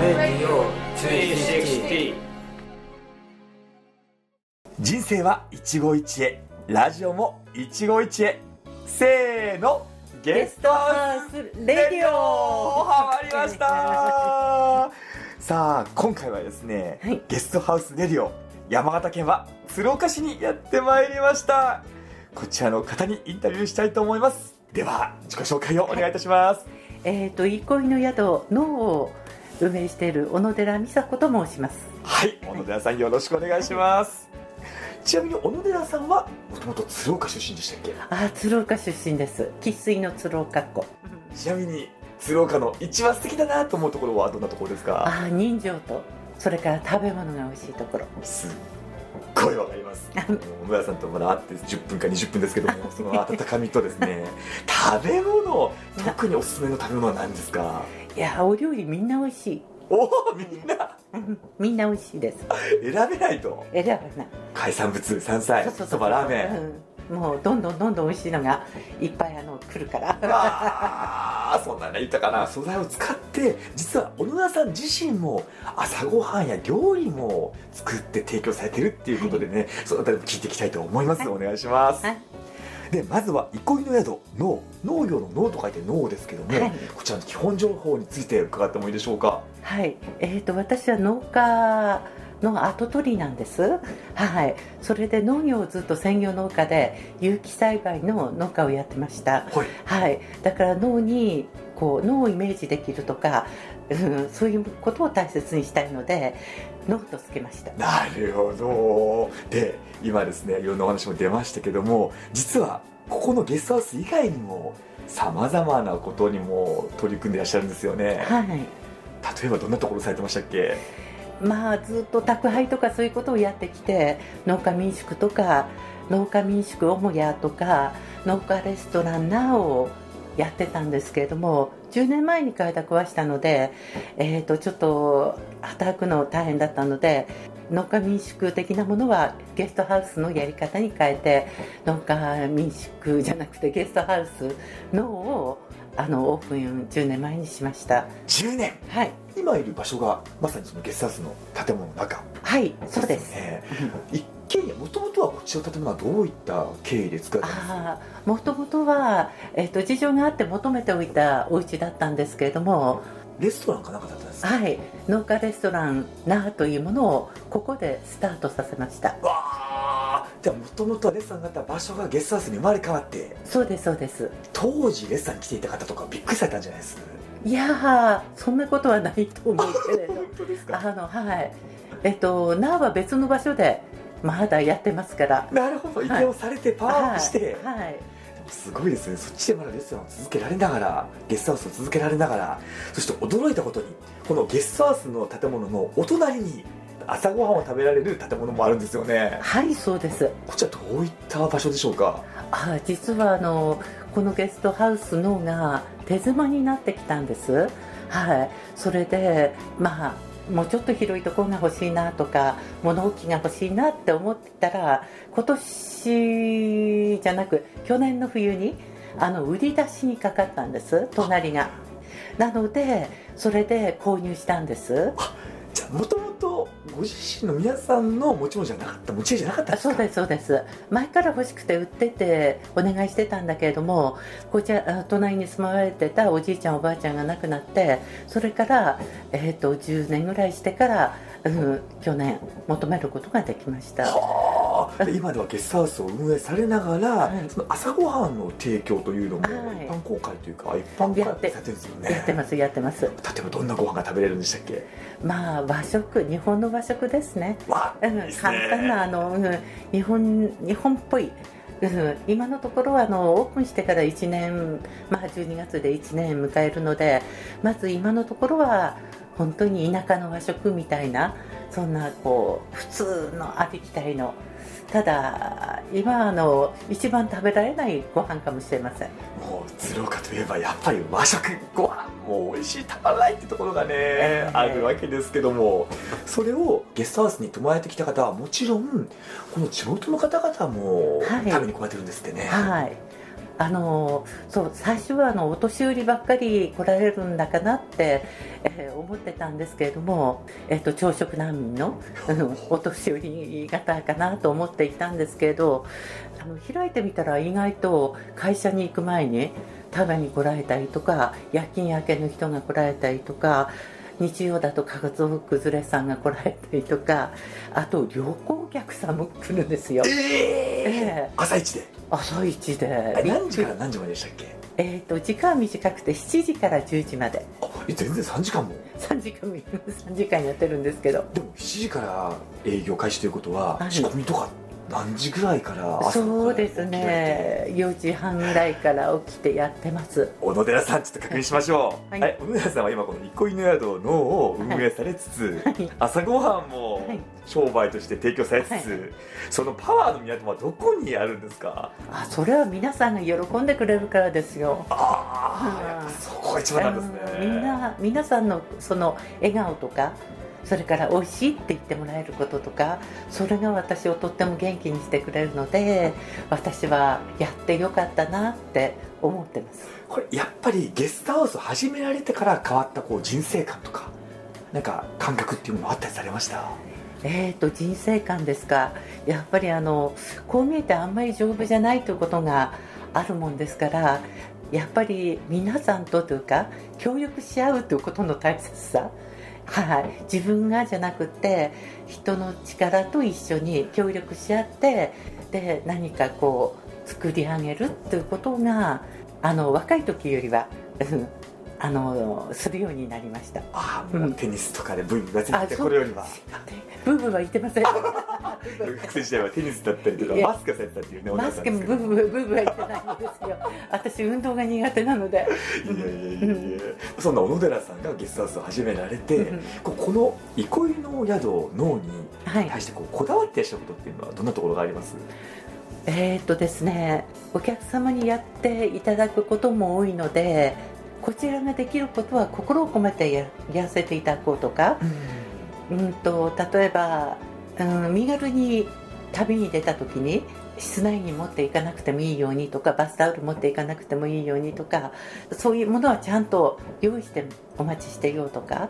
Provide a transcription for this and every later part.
レディオ360人生は一期一会。ラジオも一期一会。せーのゲストハウスレディオ。ハマりました。さあ今回はですね、はい。ゲストハウスレディオ山形県は鶴岡市にやってまいりました。こちらの方にインタビューしたいと思います。では自己紹介をお願いいたします、えっ、と憩いの宿脳を運営している小野寺美佐子と申します。はい、小野寺さんよろしくお願いします。ちなみに小野寺さんはもともと鶴岡出身でしたっけ？あー鶴岡出身です。生粋の鶴岡っ子。ちなみに鶴岡の一番素敵だなと思うところはどんなところですか？ああ人情とそれから食べ物が美味しいところ。すっごいわかります。もう小野寺さんとまだ会って10分か20分ですけども その温かみとですね。食べ物特におすすめの食べ物は何ですか？いやお料理みんな美味しい。おおみんな。うん。みんな美味しいです。選べないと。選べない。海産物山菜そばラーメン。うん。もうどんどんどんどん美味しいのがいっぱいあの来るから。わあそんなね豊かな。素材を使って実は小野田さん自身も朝ごはんや料理も作って提供されてるっていうことでね、そのあたりも聞いていきたいと思います、はい。お願いします、はい。でまずは憩いの宿農農業の農と書いて農ですけども、はい。こちらの基本情報について伺ってもいいでしょうか？はい、えー、と私は農家の後取りなんです、はい、それで農業をずっと専業農家で有機栽培の農家をやってました、はい。はい、だから農にこう農をイメージできるとか、うん、そういうことを大切にしたいので農とつけました。なるほど。で今ですねいろんなお話も出ましたけども実はここのゲストハウス以外にもさまざまなことにも取り組んでいらっしゃるんですよね、はい。例えばどんなところされてましたっけ？まあずっと宅配とかそういうことをやってきて農家民宿とか農家民宿母屋とか農家レストランなをやってたんですけれども10年前に開拓はしたので、えー、とちょっと働くの大変だったので農家民宿的なものはゲストハウスのやり方に変えて農家民宿じゃなくてゲストハウスのをあのオープン10年前にしました。10年？はい。今いる場所がまさにそのゲストハウスの建物の中。はいそうです。ね もともとはこちらの建物はどういった経緯で作られたんです？かああもともとは、えっと事情があって求めておいたお家だったんですけれども、レストランかなんかだったんですか？はい、農家レストランなあというものをここでスタートさせました。わあじゃあもともとはレストランがあった場所がゲストハウスに生まれ変わって。そうですそうです。当時レストランに来ていた方とかびっくりされたんじゃないです？いやーそんなことはないと思うけれど。本当ですあのはい。えっとなあは別の場所でまだやってますから。なるほど。移転をされてパワーアップして、はい、はいすごいですね。そっちでまだレストランを続けられながらゲストハウスを続けられながら。そして驚いたことにこのゲストハウスの建物のお隣に朝ごはんを食べられる建物もあるんですよね。はいそうです。こちらどういった場所でしょうか？あ実はあのこのゲストハウスのが手狭になってきたんです。はい。それでまあもうちょっと広いところが欲しいなとか物置が欲しいなって思ってたら今年じゃなく去年の冬にあの売り出しにかかったんです隣が。なのでそれで購入したんです。じゃあもともとご自身の皆さんの持ち物じゃなかった持ち家じゃなかったんですか？あそうですそうです。前から欲しくて売っててお願いしてたんだけれどもこちらあ隣に住まわれてたおじいちゃんおばあちゃんが亡くなってそれから、えー、と10年ぐらいしてから、うん、去年求めることができましたはあで今ではゲストハウスを運営されながら、はい。その朝ごはんの提供というのもはい。一般公開というか、一般公開やってされてるんですよね。やってますやってます。例えばどんなご飯が食べれるんでしたっけ？まあ和食日本の和食ですね、わうん、簡単なあの、うん、日本日本っぽい。うん今のところはあのオープンしてから1年、まあ、12月で1年迎えるのでまず今のところは本当に田舎の和食みたいなそんなこう普通のありきたりのただ今あの一番食べられないご飯かもしれません。もう鶴岡といえばやっぱり和食ご飯もう美味しいたまらないってところがね、ええ。あるわけですけども。それをゲストハウスに泊まれてきた方はもちろんこの地元の方々もはい。食べに来られてるんですってね、はいあのそう最初はあのお年寄りばっかり来られるんだかなって、えー思ってたんですけれども、えー、と朝食難民のお年寄り方かなと思っていたんですけれどあの開いてみたら意外と会社に行く前に食べに来られたりとか夜勤明けの人が来られたりとか日曜だと家族崩れさんが来られたりとかあと旅行客さんも来るんですよ。ええええ。朝一で？朝一で。え何時から何時まででしたっけ？えー、と時間は短くて7時から10時まで。あえ全然3時間も？3時間も3時間やってるんですけど。でも7時から営業開始ということは、はい。仕込みとか何時ぐらいから朝そうですね。4時半ぐらいから起きてやってます。小野寺さんちょっと確認しましょう、はい。はい、小野寺さんは今この憩いの宿のを運営されつつ、はい。朝ごはんもはい。商売として提供されつつ、はい。そのパワーの港はどこにあるんですか？あそれは皆さんが喜んでくれるからですよ。ああ、そこが一番なんですね。みんな皆さんのその笑顔とかそれから美味しいって言ってもらえることとかそれが私をとっても元気にしてくれるので私はやってよかったなって思ってます。これやっぱりゲストハウスを始められてから変わったこう人生観とかなんか感覚っていうものあったりされました？えー、と人生観ですか。やっぱりあのこう見えてあんまり丈夫じゃないということがあるもんですからやっぱり皆さんとというか協力し合うということの大切さはい、自分がじゃなくて人の力と一緒に協力し合ってで何かこう作り上げるっていうことがあの若い時よりはうんあのするようになりました。ああもううんテニスとかでブイブイがついてこれよりはブーブーは言ってません。学生時代はテニスだったりとかバスケされてたっていうねバスケもブーブーブーブーは言ってないんですよ。私運動が苦手なので。いやいやいやいやそんな小野寺さんがゲストハウスを始められて、うんこうこの憩いの宿脳にはい。対してこうこだわってらっしゃることっていうのはどんなところがありますえーっとですね、お客様にやっていただくことも多いので、こちらができることは心を込めてややらせていただこうとか、うんと例えば、うん、身軽に旅に出た時に室内に持っていかなくてもいいようにとかバスタオル持っていかなくてもいいようにとかそういうものはちゃんと用意してお待ちしてようとか、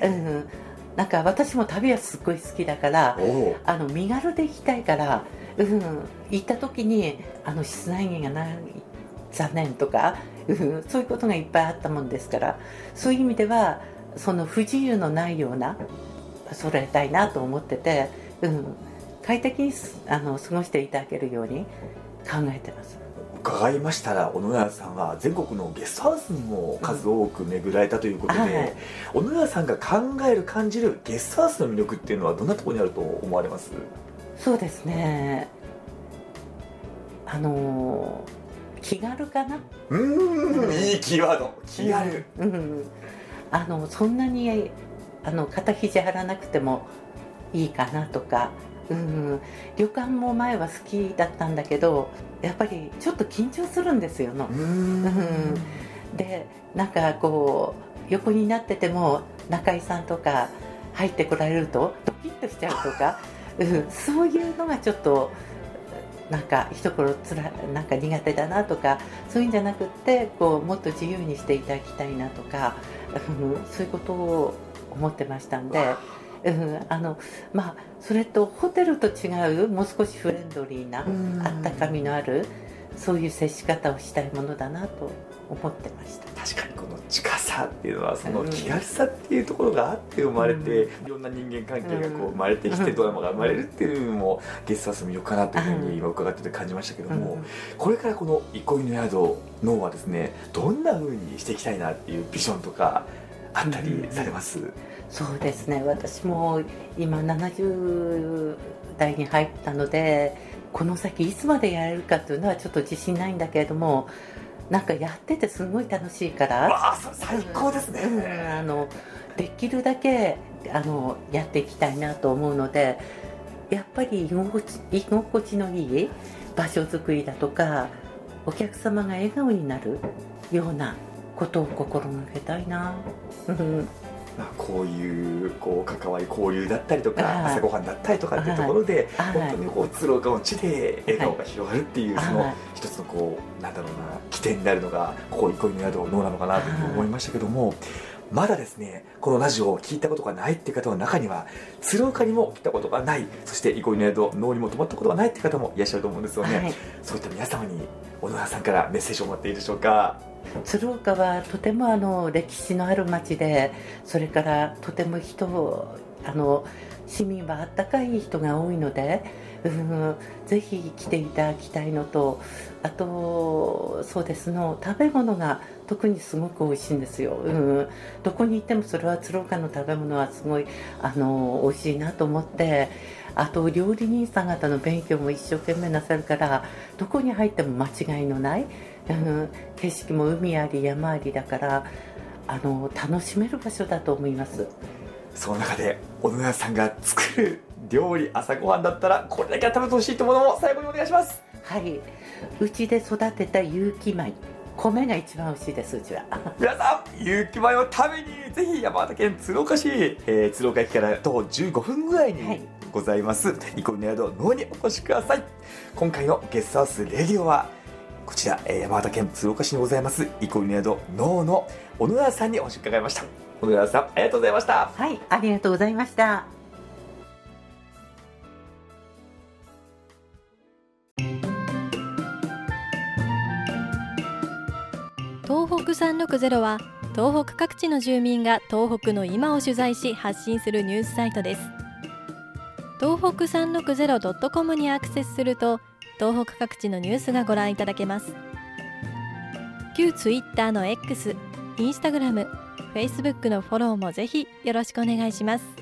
えうん、なんか私も旅はすっごい好きだからあの身軽で行きたいから、うん、行った時にあの室内着がない残念とか、うん、そういうことがいっぱいあったもんですからそういう意味ではその不自由のないような揃えたいなと思ってて、うん、快適にすあの過ごしていただけるように考えてます。伺いましたら小野寺さんは全国のゲストハウスにも数多く巡られたということで、はい。小野寺さんが考える感じるゲストハウスの魅力っていうのはどんなところにあると思われます？そうですね。あの気軽かな？うーんいいキーワード。気軽、うん、うん。あのそんなにあの肩肘張らなくてもいいかなとか、うん、旅館も前は好きだったんだけどやっぱりちょっと緊張するんですよの。うーん。うんでなんかこう横になってても中井さんとか入ってこられるとドキッとしちゃうとか、うん、そういうのがちょっとなんか一頃つらなんか苦手だなとか。そういうんじゃなくってこうもっと自由にしていただきたいなとか、うん、そういうことを思ってましたんで。うん、あのまあそれとホテルと違うもう少しフレンドリーなうん。あったかみのあるそういう接し方をしたいものだなと思ってました。確かにこの近さっていうのはそのうん気軽さっていうところがあって生まれて、いろんな人間関係がこう生まれてきてうんドラマが生まれるっていうのもゲストハウスの魅力かなというふうに今伺ってて感じましたけども、これからこの憩いの宿脳はですねどんな風にしていきたいなっていうビジョンとかあったりされます、そうですね。私も今70代に入ったのでこの先いつまでやれるかというのはちょっと自信ないんだけれどもなんかやっててすごい楽しいから最高ですね、うんあのできるだけあのやっていきたいなと思うのでやっぱり居心地居心地のいい場所づくりだとかお客様が笑顔になるようなことを心がけたいな、うん、まあ、こういうこう関わり交流だったりとか、はい。朝ごはんだったりとかっていうところで、はい。本当にこう鶴岡の地で笑顔が広がるっていう、はいそのはい。一つのこうなんだろうな起点になるのがここ憩いの宿脳なのかなと思いましたけども。まだですねこのラジオを聞いたことがないっていう方の中には鶴岡にも来たことがない。そして憩いの宿脳にも泊まったことがないっていう方もいらっしゃると思うんですよね、はい。そういった皆様に小野原さんからメッセージを持っていいでしょうか？鶴岡はとてもあの歴史のある町でそれからとても人をあの市民はあったかい人が多いので、うん、ぜひ来ていただきたいのとあとそうですの食べ物が特にすごく美味しいんですよ、うん、どこに行ってもそれは鶴岡の食べ物はすごいあの美味しいなと思ってあと料理人さん方の勉強も一生懸命なさるからどこに入っても間違いのないうん。景色も海あり山ありだからあの楽しめる場所だと思います。その中で小野さんが作る料理朝ごはんだったらこれだけは食べてほしいと思うのも最後にお願いします。はい。うちで育てた有機米。米が一番美味しいですうちは。皆さん有機米を食べにぜひ山形県鶴岡市、えー鶴岡駅から徒歩15分ぐらいはいにございます、イコリの宿脳にお越しください。今回のゲストハウスレディオはこちら、えー山形県鶴岡市にございますイコリの宿脳の小野谷さんにお話を伺いました。小野谷さんありがとうございました。はいありがとうございました360は東北各地の住民が東北の今を取材し発信するニュースサイトです。東北 360.com にアクセスすると東北各地のニュースがご覧いただけます。旧 Twitter の X、Instagram、Facebook のフォローもぜひよろしくお願いします。